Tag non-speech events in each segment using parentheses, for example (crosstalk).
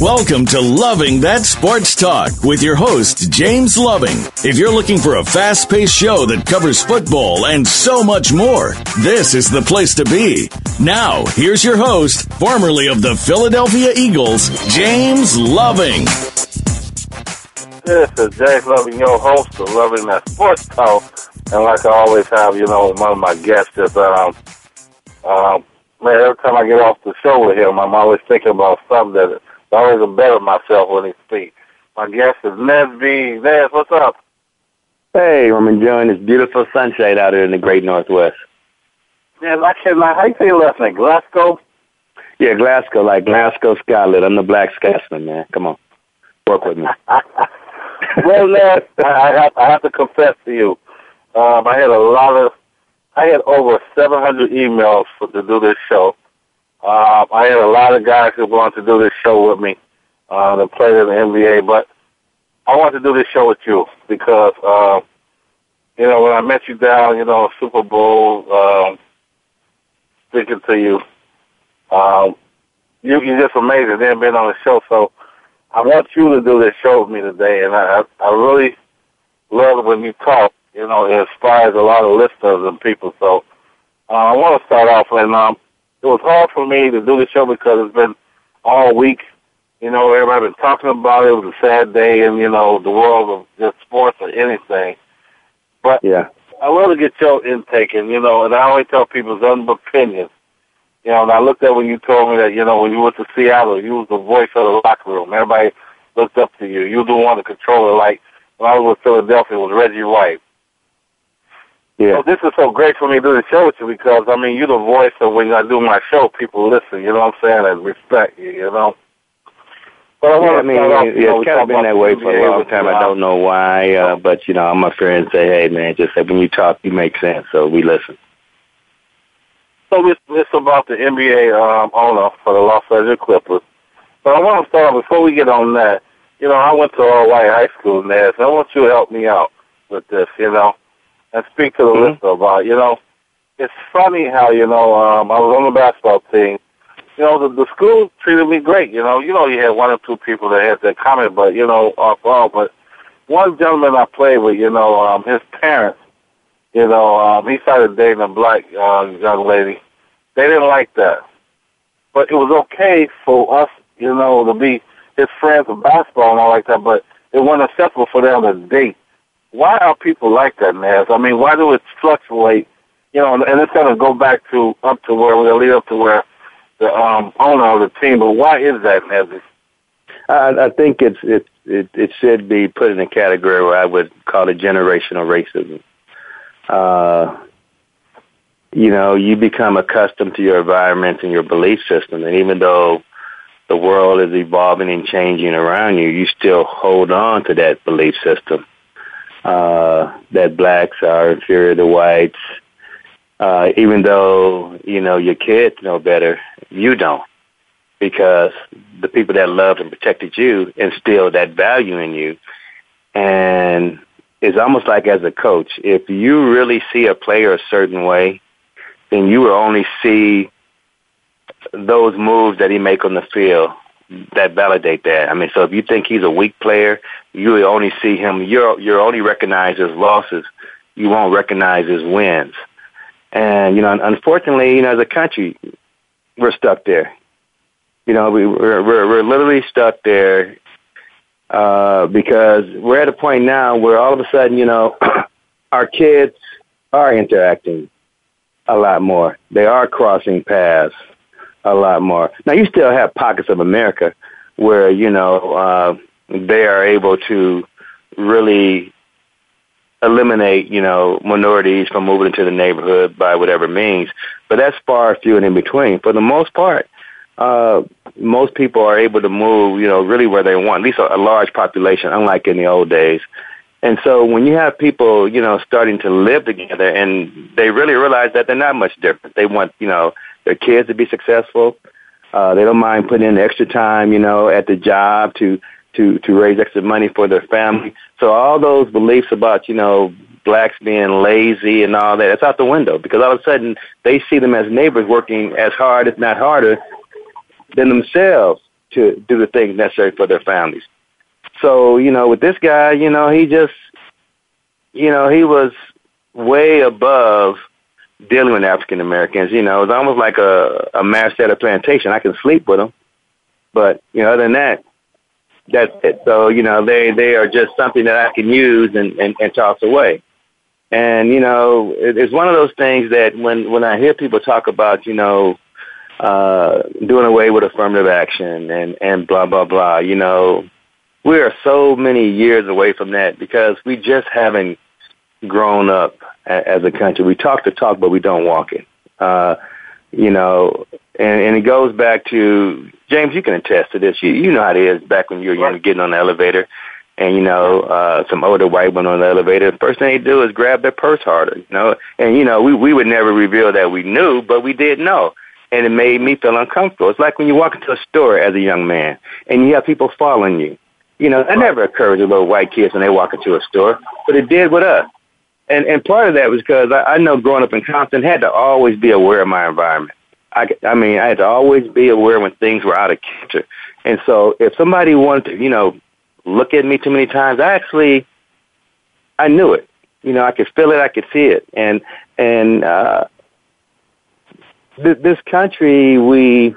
Welcome to Loving That Sports Talk with your host, James Loving. If you're looking for a fast paced show that covers football and so much more, this is the place to be. Now, here's your host, formerly of the Philadelphia Eagles, James Loving. This is James Loving, your host of Loving That Sports Talk. And like I always have, you know, one of my guests is, um, um, man, every time I get off the show with him, I'm always thinking about something that I always better myself when he speaks. My guest is Nesby. Nes, what's up? Hey, I'm enjoying this beautiful sunshine out here in the great Northwest. Yeah, I can How you say your last name? Glasgow? Yeah, Glasgow, like Glasgow, Scotland. I'm the Black Scotsman, man. Come on. Work with me. (laughs) well, Nes, I have, I have to confess to you. Um, I had a lot of, I had over 700 emails for, to do this show. Uh, I had a lot of guys who wanted to do this show with me uh, that played in the NBA, but I want to do this show with you because, uh, you know, when I met you down, you know, Super Bowl, um, speaking to you, um, you, you're just amazing. Then been on the show, so I want you to do this show with me today, and I, I really love when you talk. You know, it inspires a lot of listeners and people. So uh, I want to start off, and um, it was hard for me to do the show because it's been all week. You know, everybody been talking about it. It was a sad day in, you know, the world of just sports or anything. But yeah. I love to get your intake and, you know, and I always tell people some opinions. You know, and I looked at when you told me that, you know, when you went to Seattle, you was the voice of the locker room. Everybody looked up to you. You were the one to control it. Like when I was with Philadelphia, it was Reggie White. Yeah. So this is so great for me to do the show with you because I mean you're the voice of when I do my show, people listen. You know what I'm saying? And respect you. You know. But I, yeah, I mean, off, yeah, know, it's kind of been that way for a long time. I don't know why, uh, but you know, I'm a friend and say, hey, man, just say when you talk, you make sense, so we listen. So this this about the NBA um, owner for the Los Angeles Clippers. But I want to start before we get on that. You know, I went to all white high school, Naz. I want you to help me out with this. You know, and speak to the mm-hmm. listener about, you know, it's funny how, you know, um, I was on the basketball team. You know, the, the school treated me great. You know, you know, you had one or two people that had that comment, but, you know, off all. But one gentleman I played with, you know, um, his parents, you know, um, he started dating a black uh, young lady. They didn't like that. But it was okay for us, you know, to be his friends with basketball and all like that, but it wasn't acceptable for them to date why are people like that, Naz? I mean, why do it fluctuate? You know, and it's going to go back to up to where we'll lead up to where the um, owner of the team. But why is that, Naz? I, I think it's it, it it should be put in a category where I would call it generational racism. Uh, you know, you become accustomed to your environment and your belief system, and even though the world is evolving and changing around you, you still hold on to that belief system uh, that blacks are inferior to whites, uh, even though, you know, your kids know better, you don't. Because the people that loved and protected you instilled that value in you. And it's almost like as a coach, if you really see a player a certain way, then you will only see those moves that he make on the field that validate that. I mean, so if you think he's a weak player, you only see him. You're you're only recognize his losses. You won't recognize his wins. And you know, unfortunately, you know, as a country, we're stuck there. You know, we, we're we're, we're literally stuck there uh, because we're at a point now where all of a sudden, you know, (clears throat) our kids are interacting a lot more. They are crossing paths a lot more. Now you still have pockets of America where you know uh, they are able to really eliminate you know minorities from moving into the neighborhood by whatever means, but that's far few and in between. For the most part, uh, most people are able to move you know really where they want. At least a, a large population, unlike in the old days. And so when you have people, you know, starting to live together and they really realize that they're not much different. They want, you know, their kids to be successful. Uh, they don't mind putting in extra time, you know, at the job to to to raise extra money for their family. So all those beliefs about, you know, blacks being lazy and all that, it's out the window because all of a sudden they see them as neighbors working as hard, if not harder, than themselves to do the things necessary for their families. So, you know, with this guy, you know, he just, you know, he was way above dealing with African Americans. You know, it was almost like a, a master at a plantation. I can sleep with them, but you know, other than that, that's it. So you know, they they are just something that I can use and and, and toss away. And you know, it, it's one of those things that when when I hear people talk about, you know, uh, doing away with affirmative action and and blah blah blah, you know, we are so many years away from that because we just haven't grown up as a country. We talk the talk, but we don't walk it. Uh, you know, and, and it goes back to James. You can attest to this. You you know how it is back when you were young, getting on the elevator, and you know uh, some older white women on the elevator. The first thing they do is grab their purse harder. You know, and you know we we would never reveal that we knew, but we did know. And it made me feel uncomfortable. It's like when you walk into a store as a young man and you have people following you. You know, that never occurs to little white kids when they walk into a store, but it did with us and and part of that was because I, I know growing up in Compton had to always be aware of my environment. I, I mean, I had to always be aware when things were out of kilter. And so, if somebody wanted to, you know, look at me too many times, I actually, I knew it. You know, I could feel it, I could see it, and and uh, th- this country, we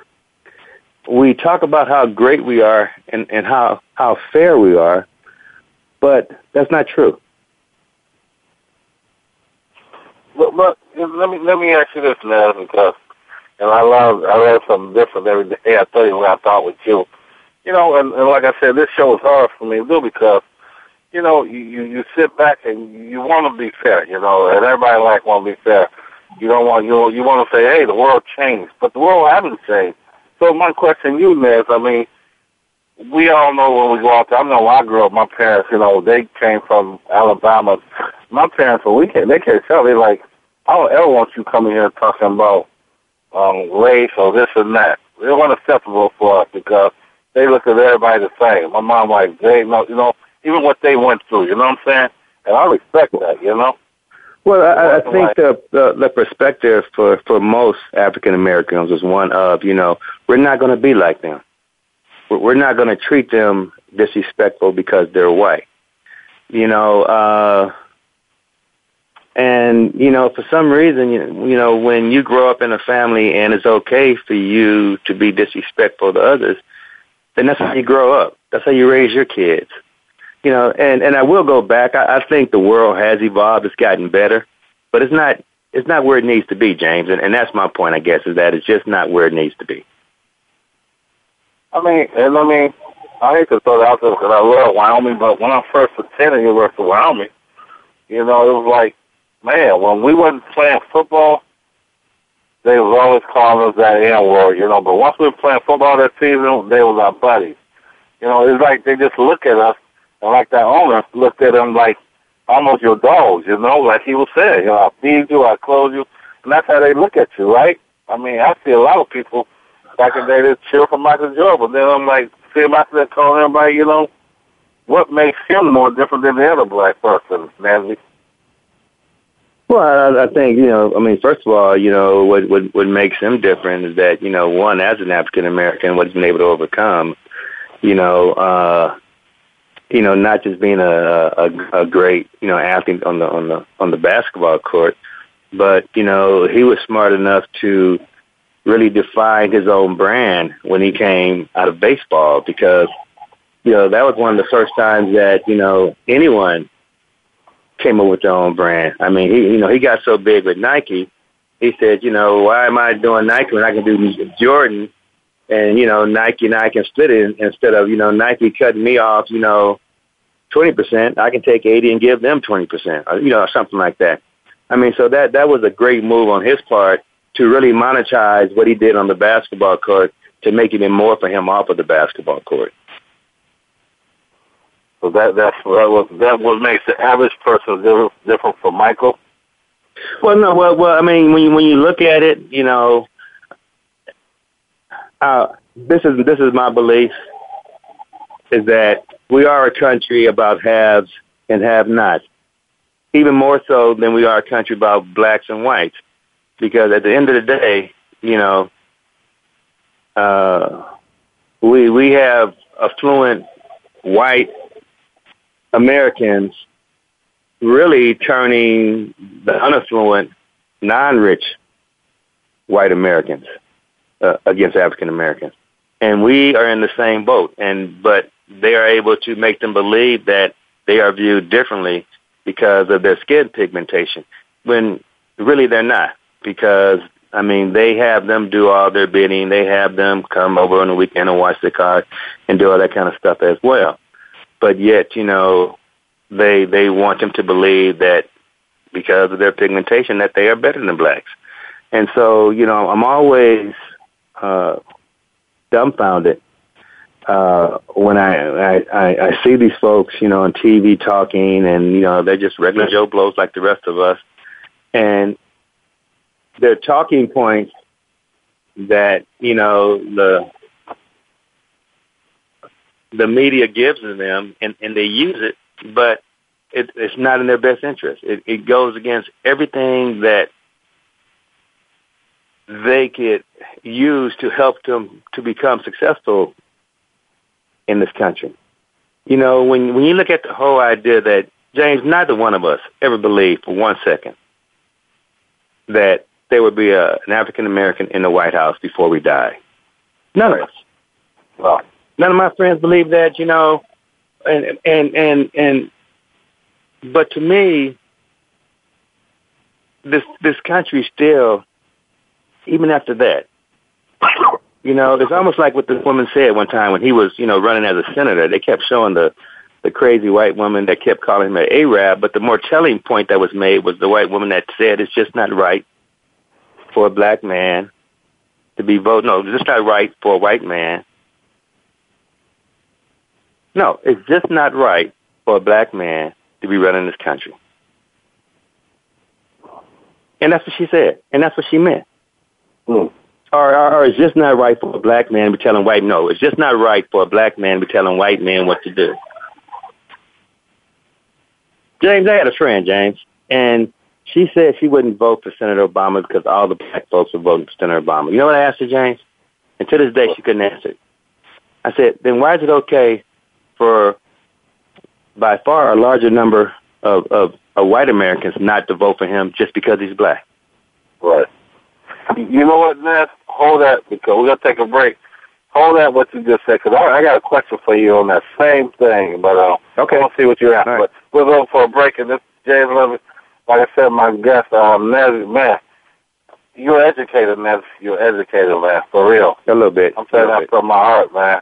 we talk about how great we are and and how how fair we are, but that's not true. But, but let me let me ask you this now, because and I love I learn something different every day. I tell you when I talk with you, you know, and, and like I said, this show is hard for me to because you know you you, sit back and you want to be fair, you know, and everybody like want to be fair. You don't want you you want to say, hey, the world changed, but the world hasn't changed. So my question to you, Nez, I mean, we all know when we go out there. I know I grew up, my parents, you know, they came from Alabama. My parents, when we came, they can't tell. They like, I don't ever want you coming here talking about um, race or this and that. They're unacceptable for us because they look at everybody the same. My mom like they know, you know, even what they went through. You know what I'm saying? And I respect that. You know. Well, I, I think the, the the perspective for for most African Americans is one of you know we're not going to be like them. We're not going to treat them disrespectful because they're white. You know, uh, and, you know, for some reason, you, know, when you grow up in a family and it's okay for you to be disrespectful to others, then that's how you grow up. That's how you raise your kids. You know, and, and I will go back. I, I think the world has evolved. It's gotten better, but it's not, it's not where it needs to be, James. And, and that's my point, I guess, is that it's just not where it needs to be. I mean, and I mean, I hate to throw that out there because I love Wyoming, but when I first attended University of Wyoming, you know, it was like man, when we wasn't playing football, they was always calling us that N word, you know. But once we were playing football that season, they was our buddies. You know, it's like they just look at us, and like that owner looked at them like almost your dogs, you know, like he was saying, you know, I feed you, I clothe you, and that's how they look at you, right? I mean, I see a lot of people back in the day that cheer for Michael Jordan, but then I'm like, see that calling everybody, you know, what makes him more different than the other black person, Nancy? Well, I, I think you know. I mean, first of all, you know what what what makes him different is that you know one as an African American, what he's been able to overcome. You know, uh, you know, not just being a, a a great you know athlete on the on the on the basketball court, but you know he was smart enough to really define his own brand when he came out of baseball because you know that was one of the first times that you know anyone came up with their own brand. I mean, he you know he got so big with Nike, he said, you know, why am I doing Nike when I can do Jordan? And, you know, Nike and I can split it instead of, you know, Nike cutting me off, you know, 20%, I can take 80 and give them 20%, you know, something like that. I mean, so that, that was a great move on his part to really monetize what he did on the basketball court to make even more for him off of the basketball court. So that that's that was that what makes the average person different, different from Michael. Well, no, well, well, I mean, when you when you look at it, you know, uh, this is this is my belief is that we are a country about haves and have-nots, even more so than we are a country about blacks and whites, because at the end of the day, you know, uh, we we have affluent white Americans really turning the unaffluent, non-rich white Americans uh, against African Americans, and we are in the same boat. And but they are able to make them believe that they are viewed differently because of their skin pigmentation, when really they're not. Because I mean, they have them do all their bidding. They have them come over on the weekend and watch the car and do all that kind of stuff as well. But yet, you know, they they want them to believe that because of their pigmentation that they are better than blacks. And so, you know, I'm always uh, dumbfounded uh, when I, I I see these folks, you know, on TV talking, and you know, they're just regular Joe blows like the rest of us, and their talking points that you know the the media gives them, and and they use it, but it, it's not in their best interest. It, it goes against everything that they could use to help them to become successful in this country. You know, when when you look at the whole idea that James, neither one of us ever believed for one second that there would be a, an African American in the White House before we die. None of us. Well, none of my friends believe that. You know, and and and and. But to me, this this country still, even after that, you know, it's almost like what this woman said one time when he was, you know, running as a senator. They kept showing the the crazy white woman that kept calling him an Arab, but the more telling point that was made was the white woman that said it's just not right for a black man to be voting. No, it's just not right for a white man. No, it's just not right for a black man to be running this country. And that's what she said, and that's what she meant. Mm or, or, or it's just not right for a black man to be telling white no. It's just not right for a black man to be telling white men what to do. James, I had a friend, James, and she said she wouldn't vote for Senator Obama because all the black folks were voting for Senator Obama. You know what I asked her, James? And to this day, she couldn't answer it. I said, then why is it okay for by far a larger number of, of, of white Americans not to vote for him just because he's black? Right. You know what, Ness? Hold that because we're gonna take a break. Hold that what you just said because I, I got a question for you on that same thing. But uh, okay, we'll see what you're at. Right. But we'll go for a break, and this James Loving, like I said, my guest, um, Nez, man, you're educated, Nez. You're educated, man, for real. A little bit. I'm saying that from my heart, man.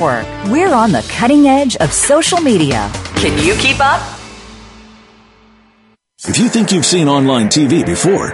We're on the cutting edge of social media. Can you keep up? If you think you've seen online TV before,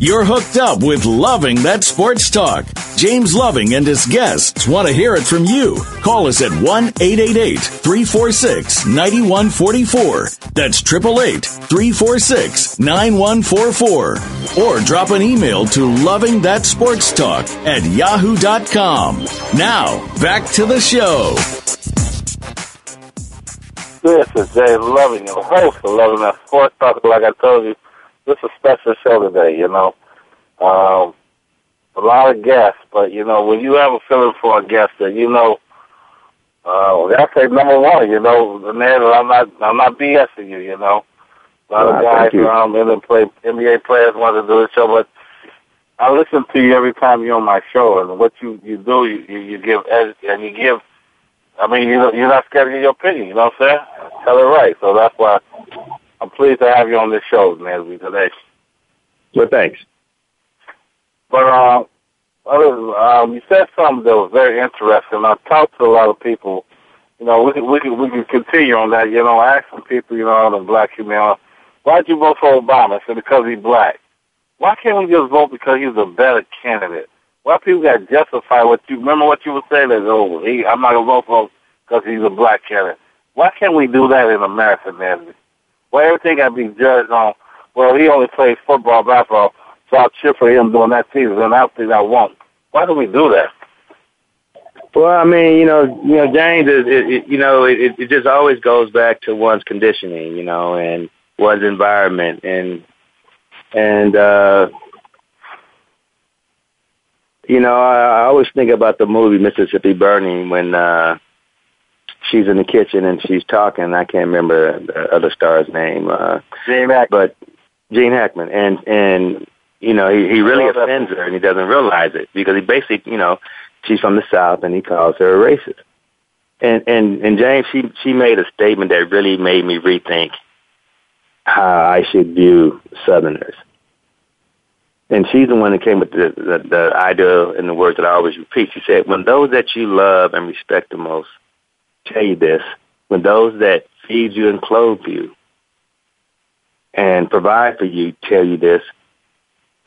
You're hooked up with Loving That Sports Talk. James Loving and his guests want to hear it from you. Call us at 1 888 346 9144. That's 888 346 9144. Or drop an email to Loving That Sports Talk at yahoo.com. Now, back to the show. This is Jay Loving, your host of Loving That Sports Talk. Like I told you, this is a special show today, you know. Um, a lot of guests, but, you know, when you have a feeling for a guest that you know, uh, that's say number one, you know, man, I'm not, I'm not BSing you, you know. A lot Ah, of guys around and play NBA players want to do the show, but I listen to you every time you're on my show, and what you you do, you you, you give and you give. I mean, you know, you're not scared to give your opinion. You know what I'm saying? Tell it right. So that's why I'm pleased to have you on this show, man, today. Well, thanks. But uh, other, um, you said something that was very interesting. I talked to a lot of people. You know, we can we can we can continue on that. You know, ask some people. You know, on the black community, why'd you vote for Obama? I said because he's black. Why can't we just vote because he's a better candidate? Why people got to justify what you remember what you were saying that oh he I'm not gonna vote for him because he's a black candidate. Why can't we do that in America, man? Why everything got to be judged on? Well, he only plays football, basketball, so I'll cheer for him during that season, and I think I won't. Why do we do that? Well, I mean, you know, you know, James, it, it, you know, it, it just always goes back to one's conditioning, you know, and one's environment, and and uh, you know, I, I always think about the movie Mississippi Burning when uh, she's in the kitchen and she's talking. I can't remember the other star's name, uh, Gene Hackman. but Gene Hackman, and and you know, he, he really offends her, and he doesn't realize it because he basically, you know, she's from the South, and he calls her a racist. And and and James, she she made a statement that really made me rethink how I should view Southerners. And she's the one that came with the, the, the idea and the words that I always repeat. She said, when those that you love and respect the most tell you this, when those that feed you and clothe you and provide for you tell you this,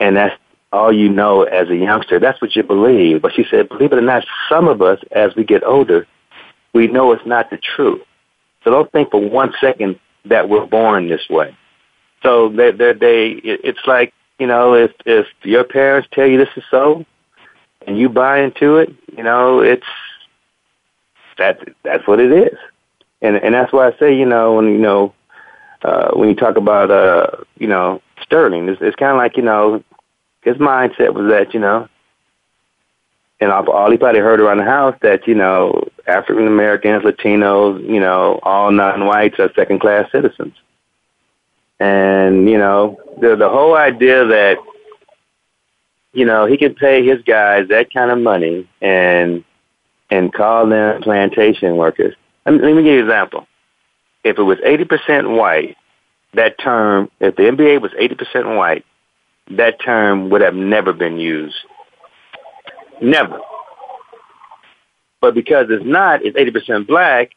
and that's all you know as a youngster, that's what you believe. But she said, believe it or not, some of us, as we get older, we know it's not the truth. So don't think for one second that we're born this way. So they, they, they, it's like you know, if if your parents tell you this is so, and you buy into it, you know, it's that's that's what it is, and and that's why I say, you know, when you know, uh, when you talk about uh, you know, Sterling, it's, it's kind of like you know, his mindset was that you know, and all, all he probably heard around the house that you know, African Americans, Latinos, you know, all non-whites are second-class citizens. And, you know, the the whole idea that, you know, he can pay his guys that kind of money and and call them plantation workers. Let me, let me give you an example. If it was 80% white, that term, if the NBA was 80% white, that term would have never been used. Never. But because it's not, it's 80% black,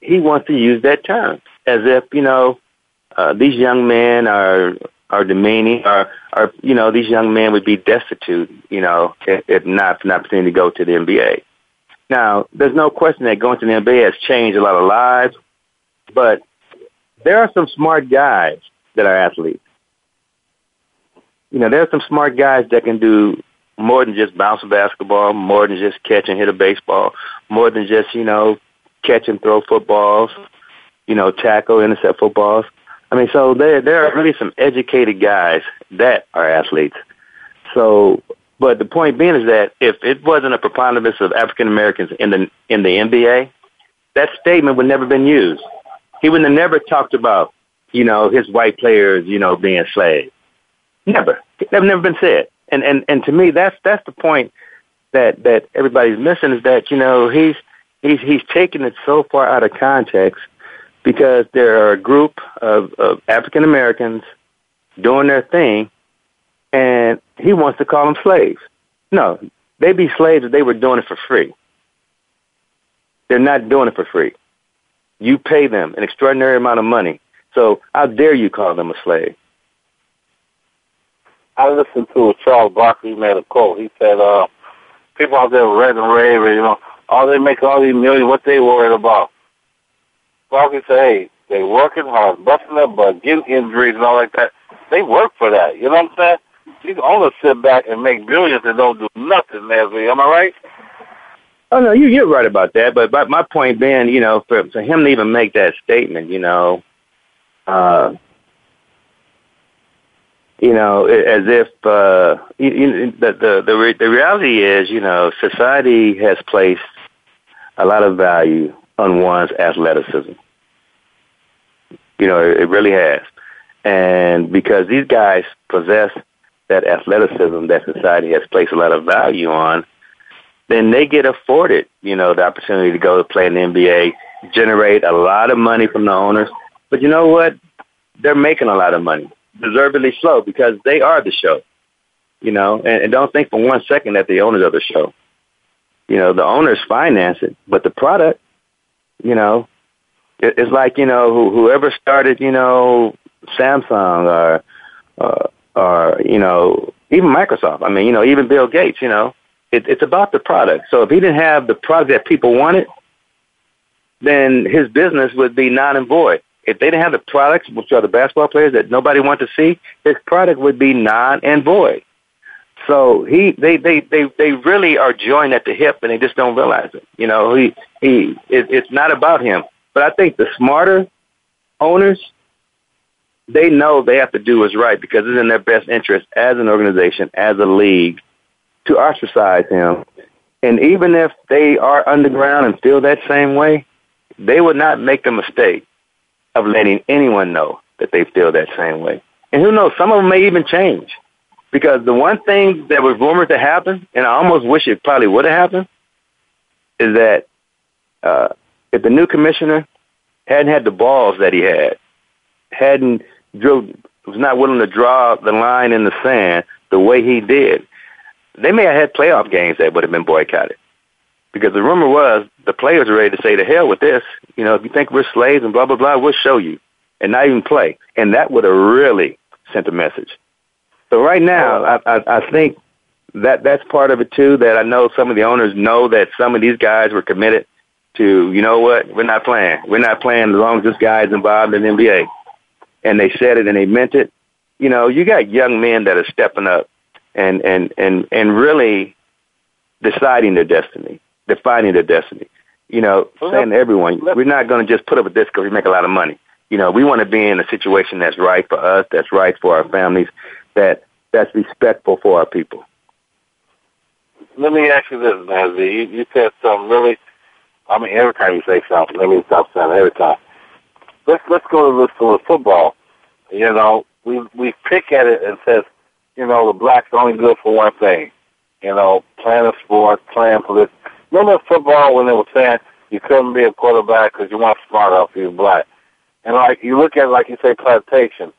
he wants to use that term as if, you know, uh, these young men are are demeaning or or you know these young men would be destitute you know if, if not for an opportunity to go to the NBA. Now there's no question that going to the NBA has changed a lot of lives, but there are some smart guys that are athletes. You know, there are some smart guys that can do more than just bounce a basketball, more than just catch and hit a baseball, more than just, you know, catch and throw footballs, you know, tackle, intercept footballs. I mean, so there there are really some educated guys that are athletes. So, but the point being is that if it wasn't a preponderance of African Americans in the in the NBA, that statement would never been used. He would have never talked about, you know, his white players, you know, being slaves. Never. That never been said. And and and to me, that's that's the point that that everybody's missing is that you know he's he's he's taking it so far out of context because there are a group of, of African Americans doing their thing, and he wants to call them slaves. No, they'd be slaves if they were doing it for free. They're not doing it for free. You pay them an extraordinary amount of money. So how dare you call them a slave? I listened to Charles Barkley made a quote. He said, uh, people out there red and raving, you know, all they make all these millions, what they worried about? Barkley said, hey, they working hard, busting their butt, getting injuries and all like that. They work for that. You know what I'm saying? These owners sit back and make billions and don't do nothing, Leslie. Am I right? Oh no, you you're right about that. But but my point being, you know, for for him to even make that statement, you know, uh, you know, as if uh, you, you, the the the, re- the reality is, you know, society has placed a lot of value on one's athleticism. You know, it, it really has, and because these guys possess that athleticism that society has placed a lot of value on, then they get afforded, you know, the opportunity to go play in the NBA, generate a lot of money from the owners. But you know what? They're making a lot of money deservedly so because they are the show. You know, and, and don't think for one second that the owners are the show. You know, the owners finance it, but the product, you know, it, it's like you know who, whoever started, you know, Samsung or uh, or you know even Microsoft. I mean, you know, even Bill Gates. You know, it, it's about the product. So if he didn't have the product that people wanted, then his business would be non and void if they didn't have the products, which are the basketball players that nobody wanted to see, his product would be non and void. So he, they, they, they, they really are joined at the hip, and they just don't realize it. You know, he, he, it, it's not about him. But I think the smarter owners, they know they have to do what's right because it's in their best interest as an organization, as a league, to ostracize him. And even if they are underground and feel that same way, they would not make the mistake of letting anyone know that they feel that same way. And who knows, some of them may even change. Because the one thing that was rumored to happen, and I almost wish it probably would have happened, is that uh, if the new commissioner hadn't had the balls that he had, hadn't drilled, was not willing to draw the line in the sand the way he did, they may have had playoff games that would have been boycotted. Because the rumor was the players were ready to say, to hell with this. You know, if you think we're slaves and blah, blah, blah, we'll show you. And not even play. And that would have really sent a message. So right now, oh. I, I, I think that that's part of it too, that I know some of the owners know that some of these guys were committed to, you know what, we're not playing. We're not playing as long as this guy's involved in the NBA. And they said it and they meant it. You know, you got young men that are stepping up and, and, and, and really deciding their destiny defining their destiny. You know, well, saying to everyone, we're not going to just put up a disc because we make a lot of money. You know, we want to be in a situation that's right for us, that's right for our families, that that's respectful for our people. Let me ask you this, Nancy. You, you said something really. I mean, every time you say something, let me stop saying it every time. Let's let's go to this to the football. You know, we we pick at it and says, you know, the blacks only good for one thing. You know, playing a sport, playing for this remember football when they were saying you couldn't be a quarterback because you weren't smart enough, you black. And like you look at like you say plantation.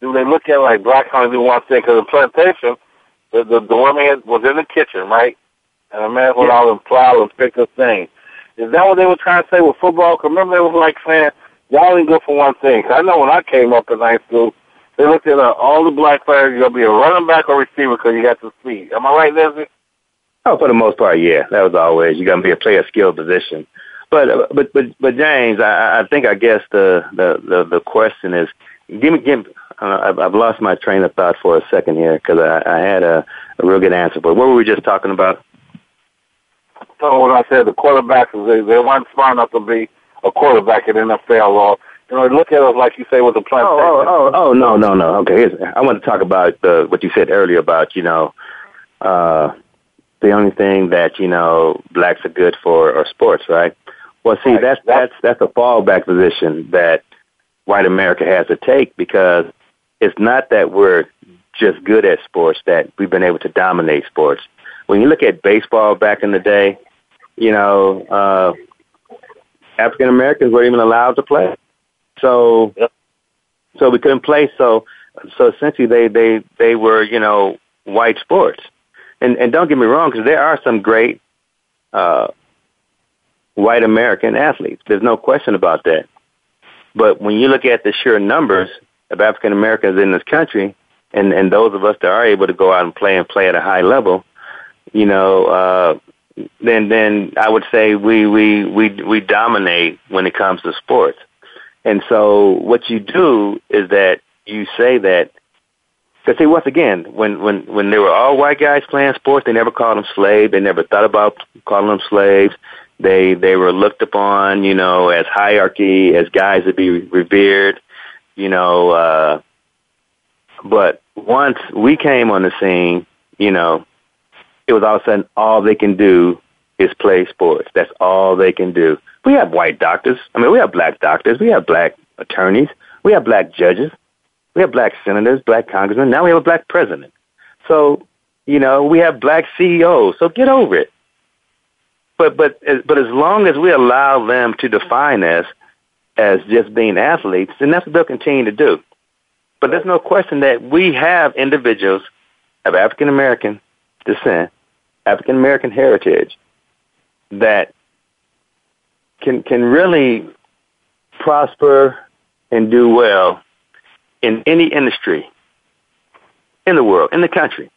Do they look at like black honey do one thing? Because the plantation, the, the the woman was in the kitchen, right? And the man went out and plowed and picked up things. Is that what they were trying to say with football? Because remember they were like saying y'all only good for one thing. Cause I know when I came up in high school, they looked at uh, all the black players. You're gonna be a running back or receiver because you got the speed. Am I right, Leslie? Oh, for the most part, yeah. That was always you're gonna be a player skill position. But uh, but but but James, I, I think I guess the the the, the question is give me give. Uh, I've, I've lost my train of thought for a second here because I, I had a, a real good answer. But what were we just talking about? So when I said the quarterbacks, they they weren't smart enough to be a quarterback in NFL or You know, look at us like you say with the plantation. Oh, oh, oh, oh, no, no, no. Okay, here's, I want to talk about the, what you said earlier about you know, uh, the only thing that you know blacks are good for are sports, right? Well, see, Right. that's that's that's a fallback position that white America has to take because it's not that we're just good at sports that we've been able to dominate sports. When you look at baseball back in the day, you know, uh, African Americans weren't even allowed to play. So, Yep. so we couldn't play. So, so essentially, they they they were you know white sports. And and don't get me wrong, because there are some great uh, white American athletes. There's no question about that. But when you look at the sheer numbers of African Americans in this country, and and those of us that are able to go out and play and play at a high level, you know, uh, then then I would say we we we we dominate when it comes to sports. And so what you do is that you say that because see once again when when when they were all white guys playing sports, they never called them slaves. They never thought about calling them slaves. They they were looked upon, you know, as hierarchy, as guys to be revered, you know. uh But once we came on the scene, you know, it was all of a sudden all they can do is play sports. That's all they can do. We have white doctors. I mean, we have black doctors. We have black attorneys. We have black judges. We have black senators, black congressmen. Now we have a black president. So, you know, we have black CEOs. So get over it. But but but as long as we allow them to define us as just being athletes, then that's what they'll continue to do. But there's no question that we have individuals of African American descent, African American heritage, that can can really prosper and do well in any industry in the world, in the country.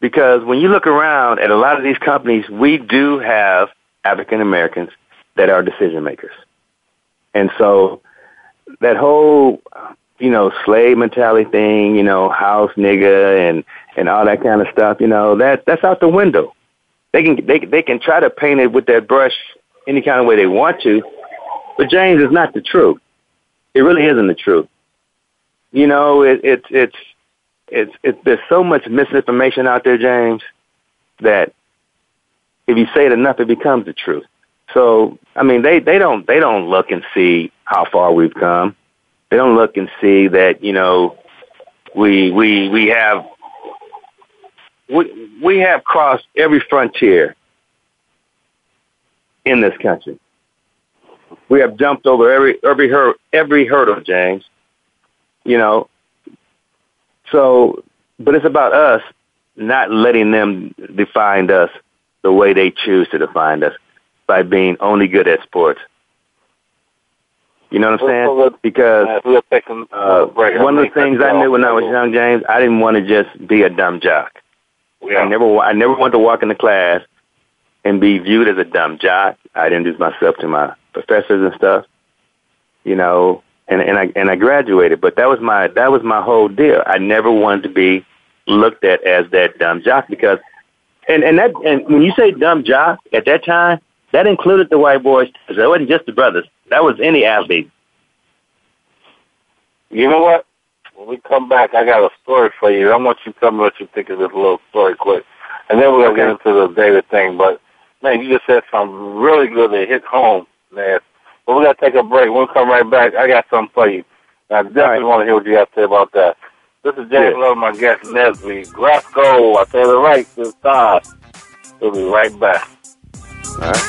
Because when you look around at a lot of these companies, we do have African Americans that are decision makers. And so that whole, you know, slave mentality thing, you know, house nigga and, and all that kind of stuff, you know, that, that's out the window. They can, they, they can try to paint it with that brush any kind of way they want to, but James is not the truth. It really isn't the truth. You know, it, it's, it's, it's, it's, there's so much misinformation out there, James, that if you say it enough, it becomes the truth. So, I mean, they, they don't, they don't look and see how far we've come. They don't look and see that, you know, we, we, we have, we, we have crossed every frontier in this country. We have jumped over every, every, hur- every hurdle, James. You know, so, but it's about us not letting them define us the way they choose to define us by being only good at sports. You know what I'm saying? well, Because Uh, uh, one of the things I knew when I was young, James, I didn't want to just be a dumb jock. Yeah. I never, I never wanted to walk into class and be viewed as a dumb jock. I introduced myself to my professors and stuff, you know, and and I and I graduated. But that was my that was my whole deal. I never wanted to be looked at as that dumb jock because, and and that and when you say dumb jock at that time, that included the white boys. That wasn't just the brothers. That was any athlete. You know what? When we come back, I got a story for you. I want you to tell me what you think of this little story quick. And then we're going to Okay. get into the David thing. But, man, you just said something really good that hit home, man. But we got to take a break. We'll come right back. I got something for you. I definitely right. want to hear what you have to say about that. This is James Yeah. Love, my guest, Nesby. Glasgow, I said it right this time. We'll be right back. All right.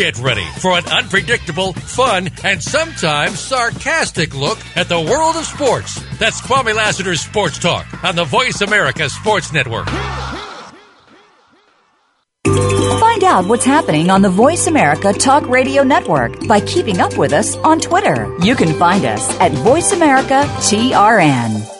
Get ready for an unpredictable, fun, and sometimes sarcastic look at the world of sports. That's Kwame Lassiter's Sports Talk on the Voice America Sports Network. Find out what's happening on the Voice America Talk Radio Network by keeping up with us on Twitter. You can find us at Voice America TRN.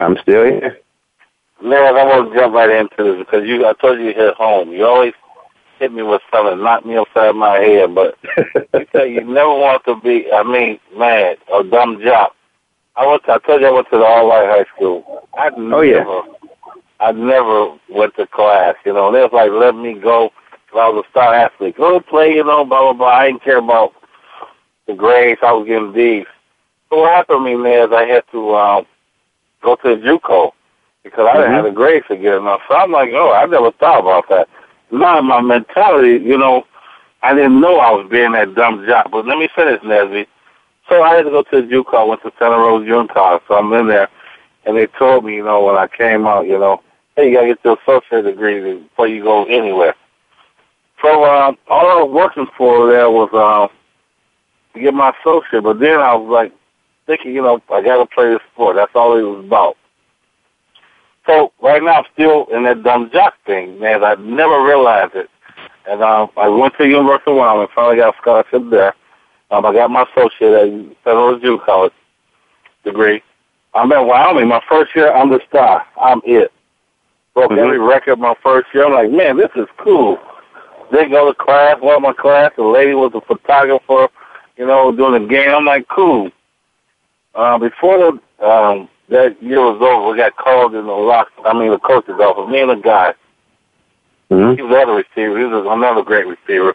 I'm still here. Naz, I want to jump right into this because you, I told you you hit home. You always hit me with something, knock me upside my head, but you (laughs) say you never want to be, I mean, man, a dumb job. I went to, I told you I went to the all white high school. I Oh, yeah. never, I never went to class, you know. They was like, let me go. I was a star athlete, go play, you know, blah, blah, blah. I didn't care about the grades. I was getting D's. So what happened to me, man, is I had to um, go to the JUCO because I didn't have the grades to get enough. So I'm like, oh, I never thought about that. Now my mentality, you know, I didn't know I was being that dumb job. But let me finish, Nesby. So I had to go to the JUCO. I went to Santa Rosa Junior College. So I'm in there, and they told me, you know, when I came out, you know, hey, you gotta get your associate degree before you go anywhere. So um, all I was working for there was um, to get my associate. But then I was like thinking, you know, I gotta play this sport. That's all it was about. So right now I'm still in that dumb jock thing, man. I never realized it. And um, I went to University of Wyoming, finally got a scholarship there. Um, I got my associate at Federal Jew College degree. I'm at Wyoming. My first year, I'm the star. I'm it. Broke Mhm. every record my first year. I'm like, man, this is cool. Didn't go to class. One of my class, the lady was a photographer, you know, doing the game. I'm like, cool. Uh, before the, um, that year was over, we got called in the lock. I mean, the coach's office. Me and the guy. Mhm. He was the other receiver. He was another great receiver.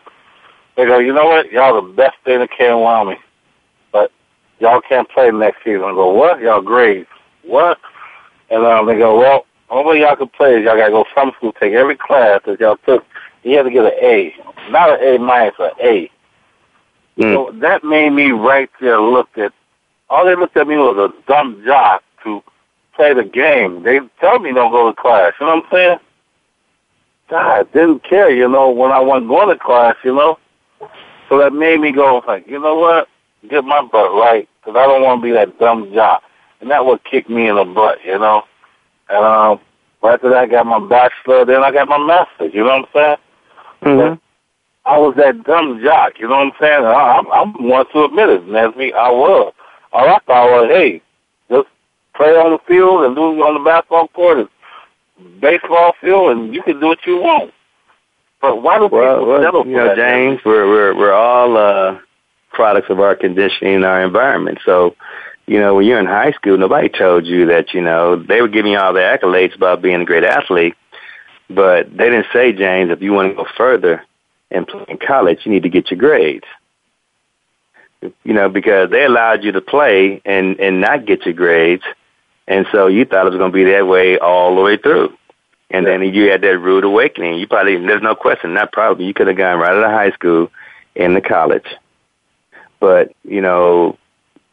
They go, you know what? Y'all the best thing that came along me. But y'all can't play next season. I go, what? Y'all grades. What? And um, they go, well, only way y'all can play is y'all got to go summer school, take every class that y'all took. You had to get an A. Not an A minus, an A. Mm. So that made me right there look at, all they looked at me was a dumb jock to play the game. They tell me don't go to class. You know what I'm saying? God, didn't care, you know, when I wasn't going to class, you know? So that made me go, like, you know what? Get my butt right, because I don't want to be that dumb jock. And that would kick me in the butt, you know? And um, right after that, I got my bachelor, then I got my master's, you know what I'm saying? Mhm. I was that dumb jock, you know what I'm saying? I, I'm, I'm one to admit it, Nesby. I was. All I thought was, hey, just play on the field and do it on the basketball court and baseball field, and you can do what you want. But why do Well, people well settle you know, that? James, we're we're we're all uh, products of our conditioning and our environment. So, you know, when you're in high school, nobody told you that, you know, they were giving you all the accolades about being a great athlete, but they didn't say, James, if you want to go further and play in college, you need to get your grades. You know, because they allowed you to play and, and not get your grades. And so you thought it was going to be that way all the way through. And then you had that rude awakening. You probably, there's no question, not probably, you could have gone right out of high school into college. But, you know,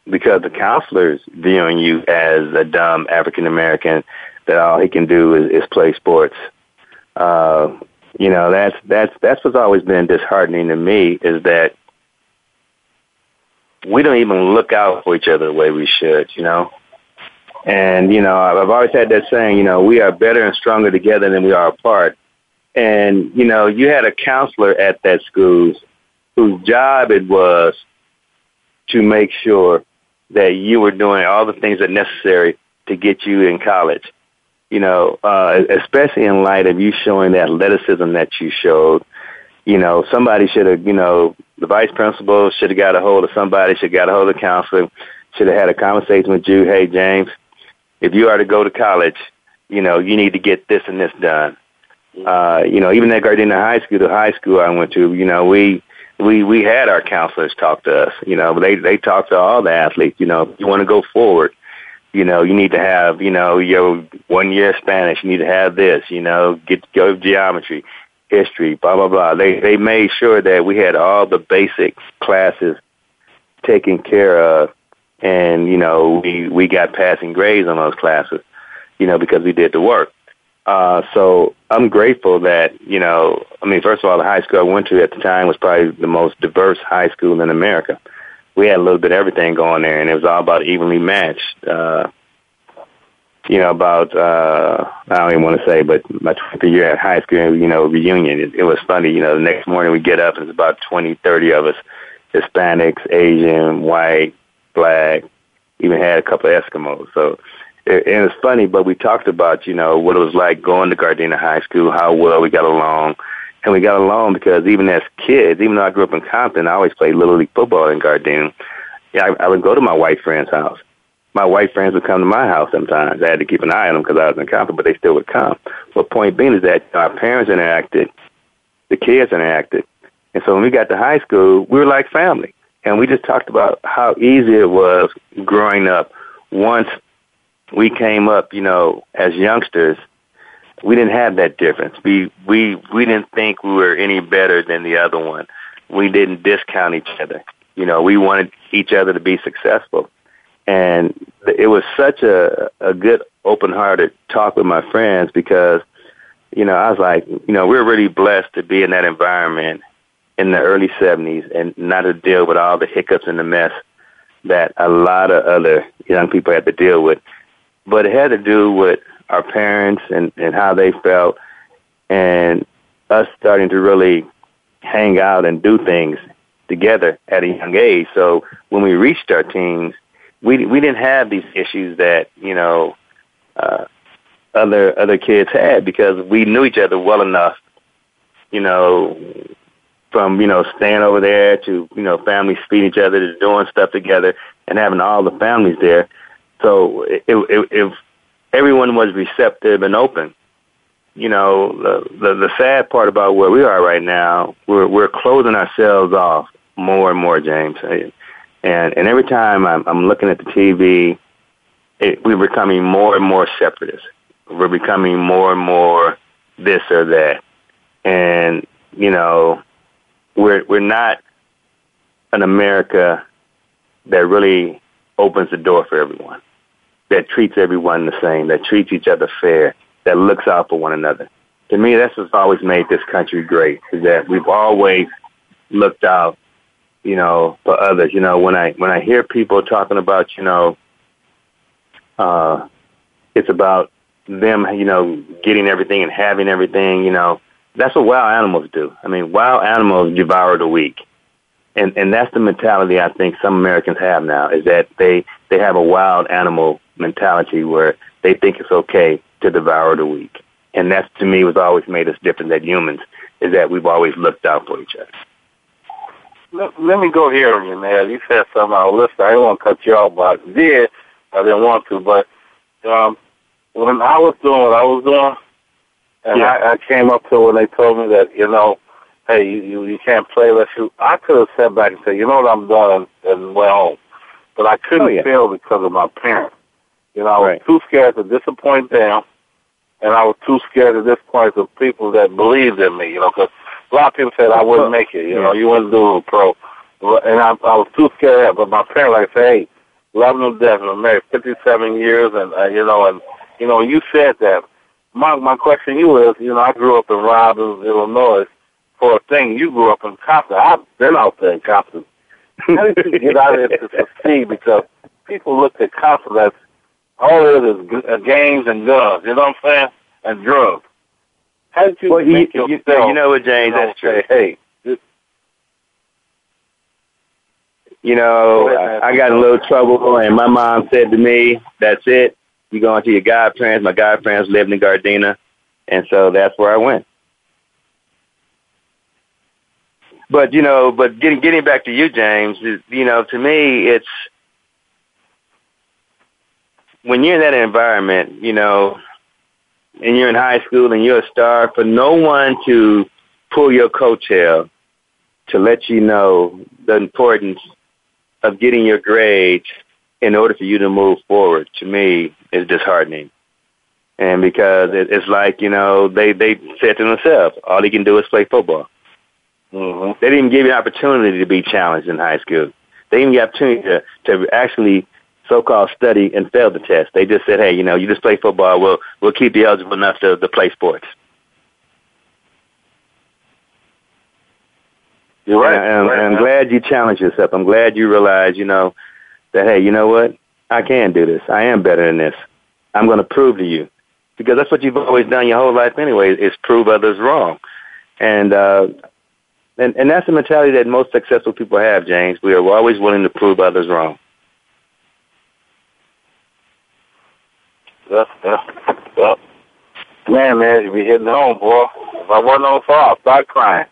because the counselor's viewing you as a dumb African American that all he can do is, is play sports. Uh, you know, that's that's that's what's always been disheartening to me is that we don't even look out for each other the way we should, you know. And you know, I've always had that saying, you know, we are better and stronger together than we are apart. And you know, you had a counselor at that school whose job it was to make sure that you were doing all the things that necessary to get you in college. You know, uh, especially in light of you showing the athleticism that you showed. You know, somebody should have, you know, the vice principal should have got a hold of somebody, should have got a hold of the counselor, should have had a conversation with you. Hey, James, if you are to go to college, you know, you need to get this and this done. Uh, you know, even at Gardena High School, the high school I went to, you know, we we we had our counselors talk to us. You know, they they talk to all the athletes. You know, if you want to go forward, you know, you need to have you know your one year Spanish. You need to have this. You know, get go to geometry, history, blah blah blah. They they made sure that we had all the basic classes taken care of, and you know we we got passing grades on those classes. You know, because we did the work. Uh, so I'm grateful that, you know, I mean, first of all, the high school I went to at the time was probably the most diverse high school in America. We had a little bit of everything going there, and it was all about evenly matched. Uh, you know, about, uh, I don't even want to say, but my 20th year at high school, you know, reunion, it, it was funny. You know, the next morning we get up and it's about 20, 30 of us, Hispanics, Asian, white, black, even had a couple of Eskimos. So, and it's funny, but we talked about, you know, what it was like going to Gardena High School, how well we got along. And we got along because even as kids, even though I grew up in Compton, I always played Little League football in Gardena. Yeah, I, I would go to my white friend's house. My white friends would come to my house sometimes. I had to keep an eye on them because I was in Compton, but they still would come. But point being is that our parents interacted, the kids interacted. And so when we got to high school, we were like family. And we just talked about how easy it was growing up once we came up, you know, as youngsters, we didn't have that difference. We we we didn't think we were any better than the other one. We didn't discount each other. You know, we wanted each other to be successful. And it was such a a good open-hearted talk with my friends because you know, I was like, you know, we're really blessed to be in that environment in the early 70s and not to deal with all the hiccups and the mess that a lot of other young people had to deal with but it had to do with our parents and, and how they felt and us starting to really hang out and do things together at a young age. So when we reached our teens, we we didn't have these issues that you know uh, other other kids had because we knew each other well enough. You know, from you know staying over there to you know families feeding each other to doing stuff together and having all the families there so if everyone was receptive and open, you know, the, the the sad part about where we are right now, we're we're closing ourselves off more and more, James. And and every time I'm, I'm looking at the TV, it, we're becoming more and more separatist. We're becoming more and more this or that, and you know, we're we're not an America that really opens the door for everyone that treats everyone the same, that treats each other fair, that looks out for one another. To me, that's what's always made this country great, is that we've always looked out, you know, for others. You know, when I when I hear people talking about, you know, uh, it's about them, you know, getting everything and having everything, you know, that's what wild animals do. I mean, wild animals devour the weak. And and that's the mentality I think some Americans have now, is that they they have a wild animal mentality where they think it's okay to devour the weak. And that's to me was always made us different than humans, is that we've always looked out for each other. Let, let me go here on you, man. You said something I was listening. I didn't want to cut you off, but I did. I didn't want to, but um, when I was doing what I was doing, and Yeah. I, I came up to when they told me that, you know, hey, you, you, you can't play unless you, I could have sat back and said, you know what, I'm done, and, and went home. But I couldn't Oh, yeah. fail because of my parents. You know, I was Right. too scared to disappoint them, and I was too scared to disappoint the people that believed in me, you know, because a lot of people said I wouldn't make it, you know, you wouldn't do a pro. And I, I was too scared of that, but my parents, like I say, hey, love them to death, I'm married 57 years, and, uh, you know, and, you know, you said that. My, my question to you is, you know, I grew up in Robbins, Illinois, for a thing, you grew up in Compton. I've been out there in Compton. (laughs) How did you get out of there to succeed? Because people look at Compton as all it is is g- uh, games and guns, you know what I'm saying? And drugs. How did you Well, you, make you, yourself, you know what, James? That's true. hey, You know, Go. I, I got in a little trouble, and my mom said to me, "That's it. You going to your godparents." My godparents lived in Gardena, and so that's where I went. But you know, but getting getting back to you, James, you know, to me, it's when you're in that environment, you know, and you're in high school and you're a star, for no one to pull your coattail to let you know the importance of getting your grades in order for you to move forward, to me, is disheartening. And because it, it's like, you know, they, they said to themselves, all he can do is play football. hmm They didn't even give you an opportunity to be challenged in high school. They didn't give you an opportunity to, to actually so-called study and failed the test. They just said, hey, you know, you just play football. We'll, we'll keep you eligible enough to, to play sports. You're right. And, You're right, and I'm glad you challenged yourself. I'm glad you realized, you know, that hey, you know what? I can do this. I am better than this. I'm going to prove to you, because that's what you've always done your whole life anyway, is prove others wrong. And uh, and and that's the mentality that most successful people have, James. We are always willing to prove others wrong. Yeah, yeah, yeah. Man, man, you be hitting home, boy. If I wasn't on fire, start crying.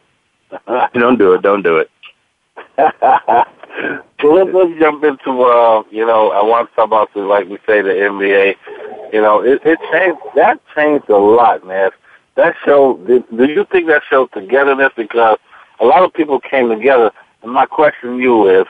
(laughs) Don't do it. Don't do it. (laughs) so let's, let's jump into, uh, you know, I want to talk about like we say, the NBA. You know, it, it changed, that changed a lot, man. That show, do you think that showed togetherness? Because a lot of people came together, and my question to you is,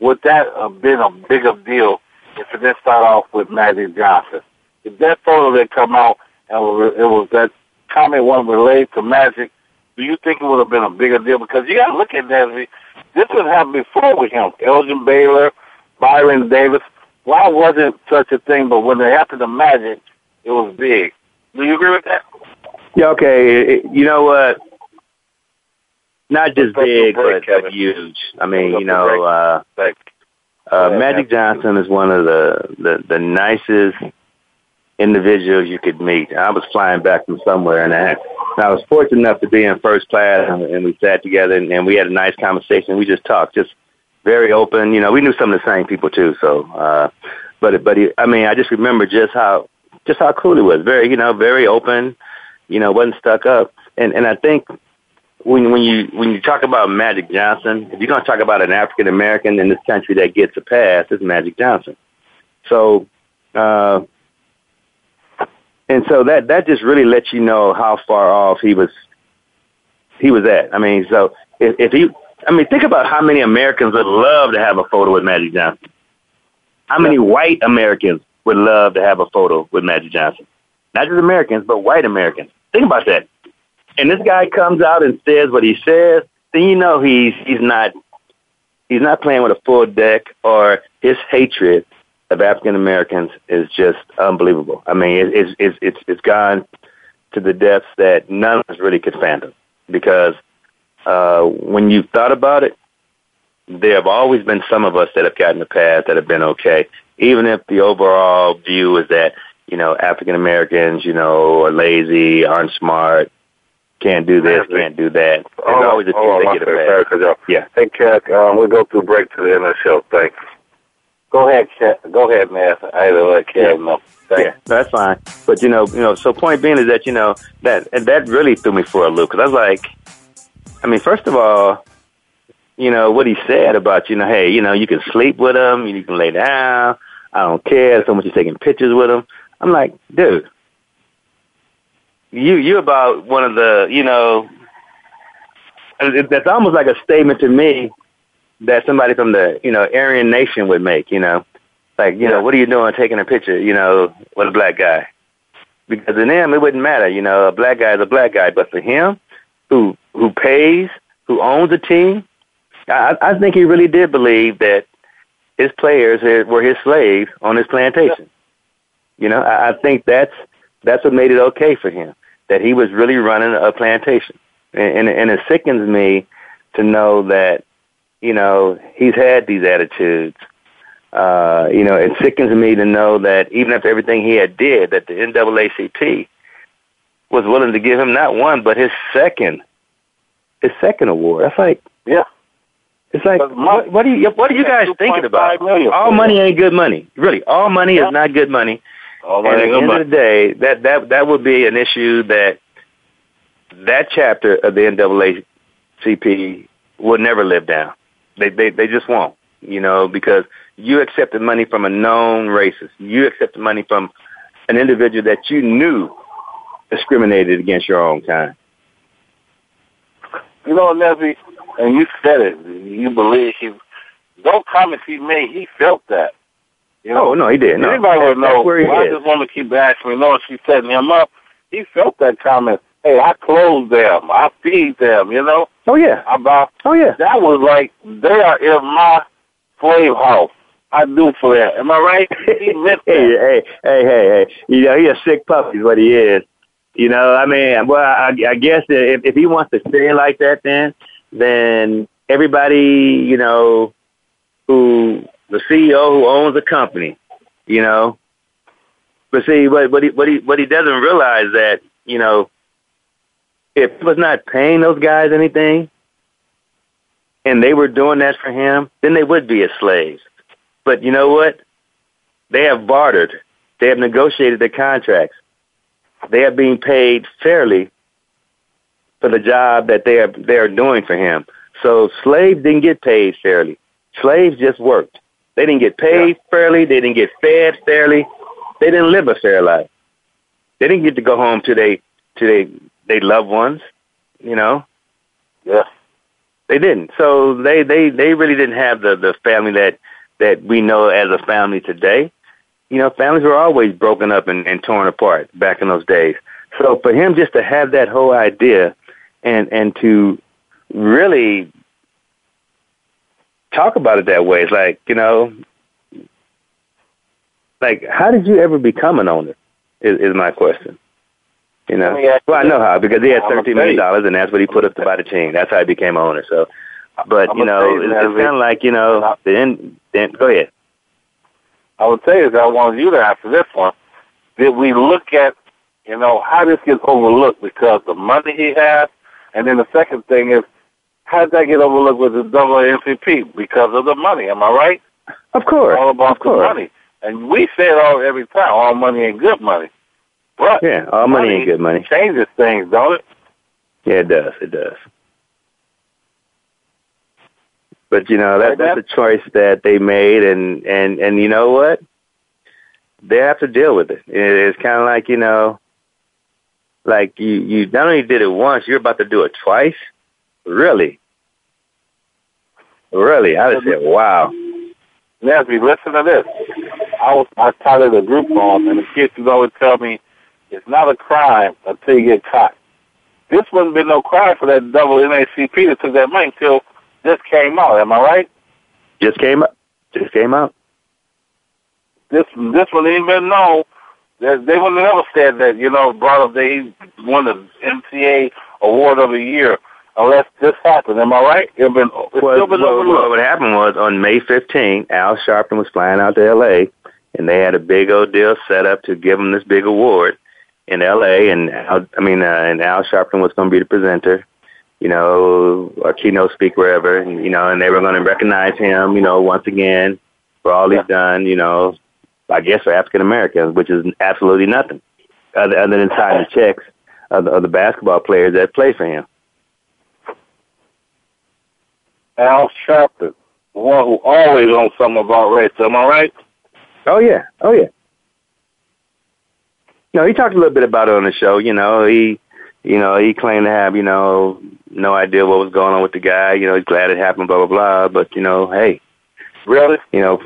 would that have been a bigger deal if it didn't start off with Magic Johnson? If that photo did come out and it was, that comment one related to Magic, do you think it would have been a bigger deal? Because you got to look at that. This has happened before with him. Elgin Baylor, Baron Davis. Why wasn't such a thing? But when it happened to Magic, it was big. Do you agree with that? Yeah. Okay. You know what? Not just Let's go to big, break, but, but huge. I mean, you go to break. know. uh Uh, Magic Johnson is one of the, the, the nicest individuals you could meet. I was flying back from somewhere, and I, and I was fortunate enough to be in first class, and, and we sat together, and, and we had a nice conversation. We just talked, just very open. You know, we knew some of the same people too. So, uh, but but he, I mean, I just remember just how just how cool he was. Very, you know, very open. You know, wasn't stuck up. And and I think when when you when you talk about Magic Johnson, if you're going to talk about an African American in this country that gets a pass, it's Magic Johnson. So, uh, and so that that just really lets you know how far off he was. He was at. I mean, so if, if he, I mean, think about how many Americans would love to have a photo with Magic Johnson. How many white Americans would love to have a photo with Magic Johnson? Not just Americans, but white Americans. Think about that and this guy comes out and says what he says, then you know he's he's not he's not playing with a full deck or his hatred of African Americans is just unbelievable. I mean, it, it's it's it's it's gone to the depths that none of us really could fathom because uh, when you thought about it, there have always been some of us that have gotten the path that have been okay, even if the overall view is that you know African Americans, you know, are lazy, aren't smart, can't do this, can't do that. There's on, always a few on, that get a pass. sorry to cut you off. Yeah. Hey, Cat, um, we'll go through break to the end of the show. Thanks. Go ahead, Go ahead, man. I let Cat know. Yeah, that's fine. But you know, you know. So point being is that you know that and that really threw me for a loop because I was like, I mean, first of all, you know, what he said about, you know, hey, you know, you can sleep with him, you can lay down. I don't care so much you're taking pictures with him. I'm like, dude, you you about one of the, you know, that's almost like a statement to me that somebody from the, you know, Aryan nation would make, you know. Like, you yeah. know, what are you doing taking a picture, you know, with a black guy? Because in them, it wouldn't matter, you know, a black guy is a black guy. But for him, who who pays, who owns a team, I, I think he really did believe that his players were his slaves on his plantation. You know, I, I think that's that's what made it okay for him that he was really running a plantation, and, and, and it sickens me to know that you know he's had these attitudes. Uh, you know, it sickens me to know that even after everything he had did, that the NAACP was willing to give him not one but his second, his second award. That's like, yeah, it's like, what, what, are you what are you guys thinking about? All money ain't good money. Really, all money yeah. is not good money. All money and at the end money. of the day, that that that would be an issue that that chapter of the NAACP will never live down. They they they just won't. You know, because you accepted money from a known racist. You accepted money from an individual that you knew discriminated against your own kind. You know, Nesby, and you said it. You believe he, those comments he made, he felt that. You know, oh no, he did. No, anybody would know. Why is. this woman keep asking me, no, she setting him up. He felt that comment. Hey, I clothe them, I feed them. You know. Oh yeah. About. Oh yeah. That was like they are in my slave house. I do for that. Am I right? (laughs) He meant that. hey, hey, hey, hey, hey. You know, he a sick puppy is what he is. You know, I mean, well, I, I guess if, if he wants to stay like that, then then everybody, you know, who the CEO who owns the company, you know. But see, what what he what he what he doesn't realize that you know, if he was not paying those guys anything, and they were doing that for him, then they would be his slaves. But you know what? They have bartered. They have negotiated their contracts. They are being paid fairly for the job that they are they are doing for him. So slaves didn't get paid fairly. Slaves just worked. They didn't get paid yeah. fairly. They didn't get fed fairly. They didn't live a fair life. They didn't get to go home to they to they they loved ones. You know. Yeah. They didn't. So they they they really didn't have the the family that that we know as a family today. You know, families were always broken up and, and torn apart back in those days. So for him just to have that whole idea and and to really talk about it that way, it's like you know, like how did you ever become an owner? Is, is my question. You know, well, I know how because he had thirteen million dollars, and that's what he put up to buy the team. That's how he became owner. So, but you know, it's, it's kind of like you know, then then go ahead. I would say is I wanted you to answer this one. Did we look at, you know, how this gets overlooked because the money he has and then the second thing is, how did that get overlooked with the NAACP? Because of the money, am I right? Of course. All about the money. And we say it all every time, all money ain't good money. But yeah, all money, money ain't good money. Changes things, don't it? Yeah, it does. It does. But you know that, that's a choice that they made, and and and you know what? They have to deal with it. It's kind of like you know, like you, you not only did it once, you're about to do it twice. Really? Really? I just said, wow. Nesby, listen to this. I was I started a group home, and the kids would always tell me, "It's not a crime until you get caught." This wouldn't be no crime for that double NACP that took that money until this came out. Am I right? Just came up. Just came out. This this one ain't been known they, they would have never said that, you know, brought up they won the NCAA Award of the Year unless this happened. Am I right? It been, it's well, still been well, well, what happened was on May 15th, Al Sharpton was flying out to L.A., and they had a big old deal set up to give him this big award in L.A., and Al, I mean, uh, and Al Sharpton was going to be the presenter, you know, a keynote speaker, wherever, and, you know, and they were going to recognize him, you know, once again for all he's done, you know, I guess, for African Americans, which is absolutely nothing other, other than signing the checks of the, of the basketball players that play for him. Al Sharpton, the one who always knows something about race. Am I right? Oh yeah, oh yeah. No, he talked a little bit about it on the show. You know, he, you know, he claimed to have, you know, no idea what was going on with the guy. You know, he's glad it happened, blah blah blah. But you know, hey, really, you know,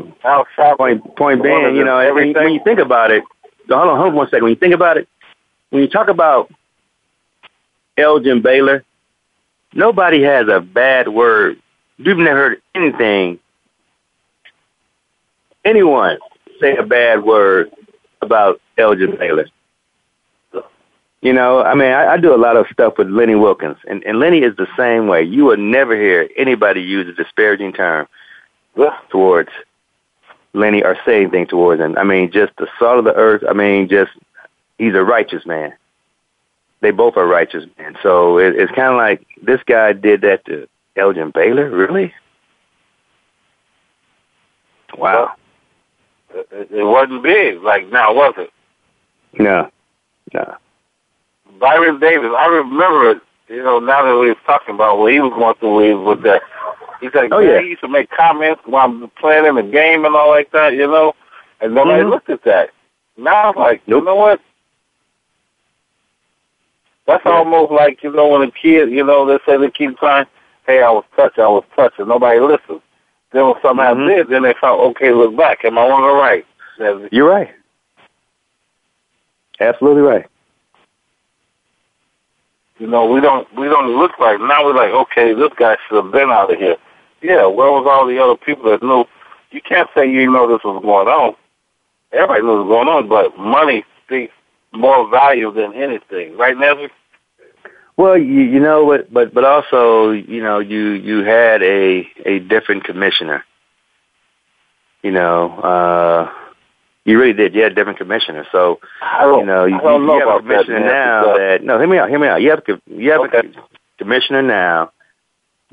Point point being, you know, when, when you think about it, hold on, hold on one second. When you think about it, when you talk about Elgin Baylor, nobody has a bad word. You've never heard anything, anyone say a bad word about Elgin Baylor. You know, I mean, I, I do a lot of stuff with Lenny Wilkens, and, and Lenny is the same way. You will never hear anybody use a disparaging term towards Lenny or say anything towards him. I mean, just the salt of the earth. I mean, just he's a righteous man. They both are righteous men. So it, it's kind of like this guy did that to Elgin Baylor. Really? Wow. It, it wasn't big like now, was it? No, no. Baron Davis, I remember. You know, now that we are talking about what he was going through with that. He's like, oh, yeah. he used to make comments while I'm playing in the game and all like that, you know, and nobody Mhm. looked at that. Now I'm like, Nope. you know what? That's almost like, you know, when a kid, you know, they say they keep crying, hey, I was touched, I was touched, and nobody listens. Then when something Mhm. I did, then they thought, okay, look back. Am I wrong or right? You're right. Absolutely right. You know, we don't we don't look like now. We're like, okay, this guy should have been out of here. Yeah, where was all the other people that knew? You can't say you know this was going on. Everybody knew what was going on, but money speaks more value than anything, right, Nesbitt? Well, you, you know what, but but also, you know, you you had a a different commissioner. You know, uh you really did. You had a different commissioner. So you know, you, I don't you have a about that, commissioner now that no, hear me out, hear me out. You have a you have a commissioner now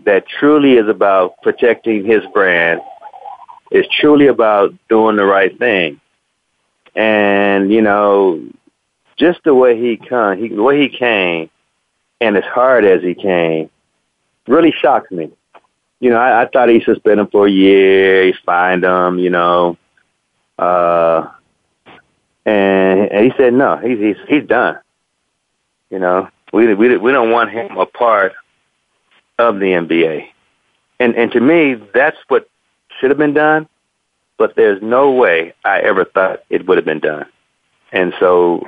that truly is about protecting his brand. Is truly about doing the right thing, and you know, just the way he come, he, the way he came, and as hard as he came, really shocked me. You know, I, I thought he suspended him for a year, he fined him, you know, uh, and he said no, he's he's he's done. You know, we we we don't want him a part of the NBA, and and to me, that's what should have been done. But there's no way I ever thought it would have been done, and so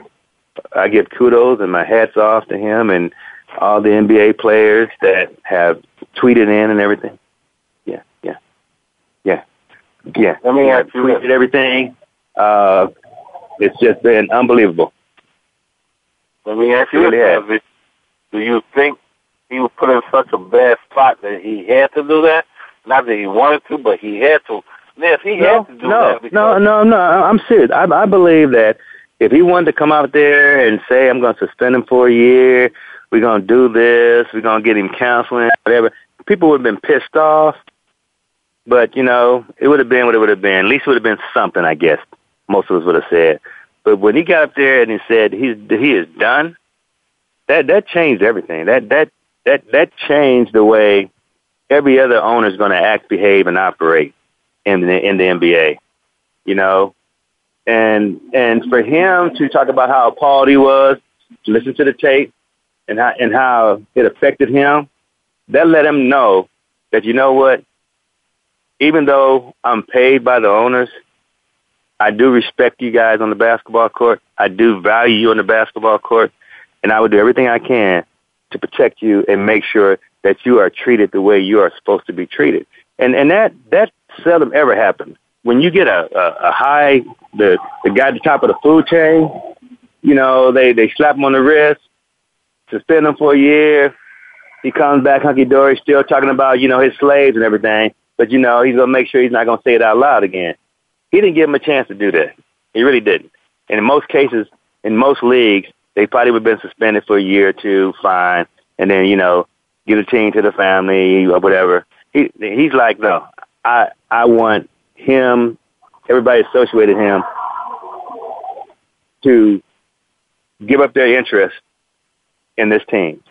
I give kudos and my hats off to him and all the NBA players that have tweeted in and everything. Yeah, I mean, yeah. Let me yeah, ask you tweeted everything. Uh, it's just been unbelievable. Let me ask you Really this, Do you think he was put in such a bad spot that he had to do that? Not that he wanted to, but he had to. Yes, he no, had to do no, that. No, no, no. I- I'm serious. I, I believe that if he wanted to come out there and say, "I'm going to suspend him for a year," we're going to do this, we're going to get him counseling, whatever, people would have been pissed off. But you know, it would have been what it would have been. At least it would have been something, I guess. Most of us would have said. But when he got up there and he said he's he is done, that that changed everything. That that that that changed the way every other owner is going to act, behave, and operate in the in the NBA. You know, and and for him to talk about how appalled he was, to listen to the tape, and how and how it affected him, that let him know that you know what, even though I'm paid by the owners, I do respect you guys on the basketball court. I do value you on the basketball court, and I will do everything I can to protect you and make sure that you are treated the way you are supposed to be treated. And and that that seldom ever happens. When you get a, a, a high the the guy at the top of the food chain, you know, they they slap him on the wrist, suspend him for a year. He comes back hunky dory, still talking about you know his slaves and everything. But you know he's gonna make sure he's not gonna say it out loud again. He didn't give him a chance to do that. He really didn't. And in most cases, in most leagues, they probably would have been suspended for a year or two, fine, and then you know give a team to the family or whatever. He he's like, no, I I want him, everybody associated him, to give up their interest in this team.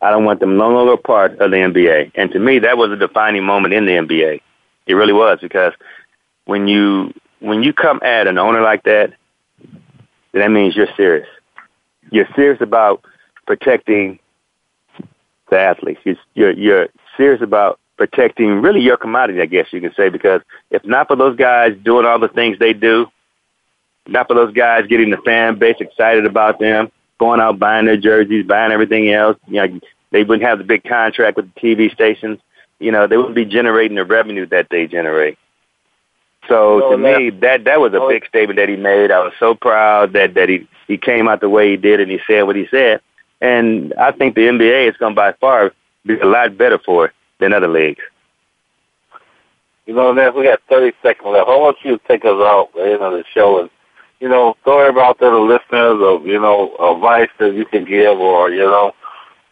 I don't want them no longer a part of the NBA. And to me, that was a defining moment in the NBA. It really was because when you when you come at an owner like that, that means you're serious. You're serious about protecting the athletes. You're, you're, you're serious about protecting really your commodity, I guess you can say, because if not for those guys doing all the things they do, not for those guys getting the fan base excited about them, going out buying their jerseys, buying everything else, you know, they wouldn't have the big contract with the TV stations. You know, they wouldn't be generating the revenue that they generate. So to me, that that was a oh. big statement that he made. I was so proud that that he he came out the way he did and he said what he said. And I think the NBA is going to by far be a lot better for it than other leagues. You know, Ness, we got 30 seconds left. I want you to take us out at the end of the show and, you know, throw about to the listeners of, you know, advice that you can give or, you know,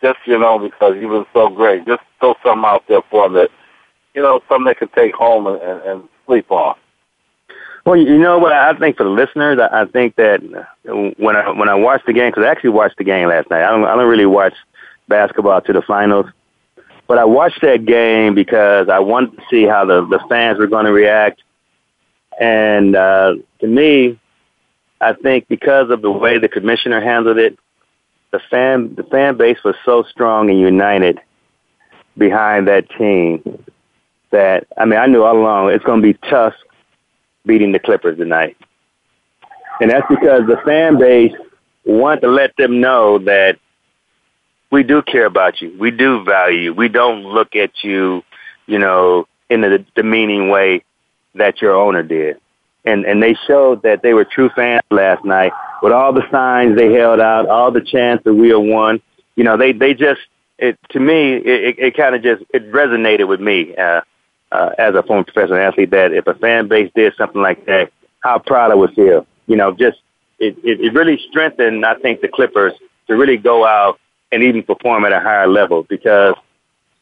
just, you know, because you've been so great. Just throw something out there for them that, you know, something they can take home and, and, sleep on. Well, you know what I think for the listeners, I think that when I when I watched the game, because I actually watched the game last night. I don't I don't really watch basketball to the finals, but I watched that game because I wanted to see how the the fans were going to react. And uh, to me, I think because of the way the commissioner handled it, the fan the fan base was so strong and united behind that team that I mean I knew all along it's going to be tough beating the Clippers tonight. And that's because the fan base want to let them know that we do care about you. We do value you. We don't look at you, you know, in the demeaning way that your owner did. And and they showed that they were true fans last night with all the signs they held out, all the chants that we have won. You know, they they just it to me it it, it kind of just it resonated with me. Uh, uh, as a former professional athlete that if a fan base did something like that, how proud I would feel. You know, just it, it, it really strengthened, I think, the Clippers to really go out and even perform at a higher level because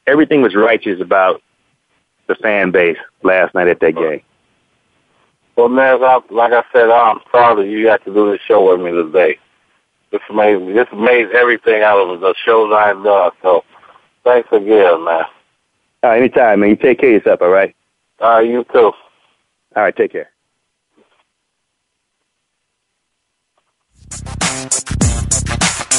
everything was righteous about the fan base last night at that game. Well, man, like I said, I'm sorry you got to do this show with me today. This made this made everything out of the shows I've done. So, thanks again, man. Uh, anytime, man. You take care of yourself, all right? All right, you too. All right, take care.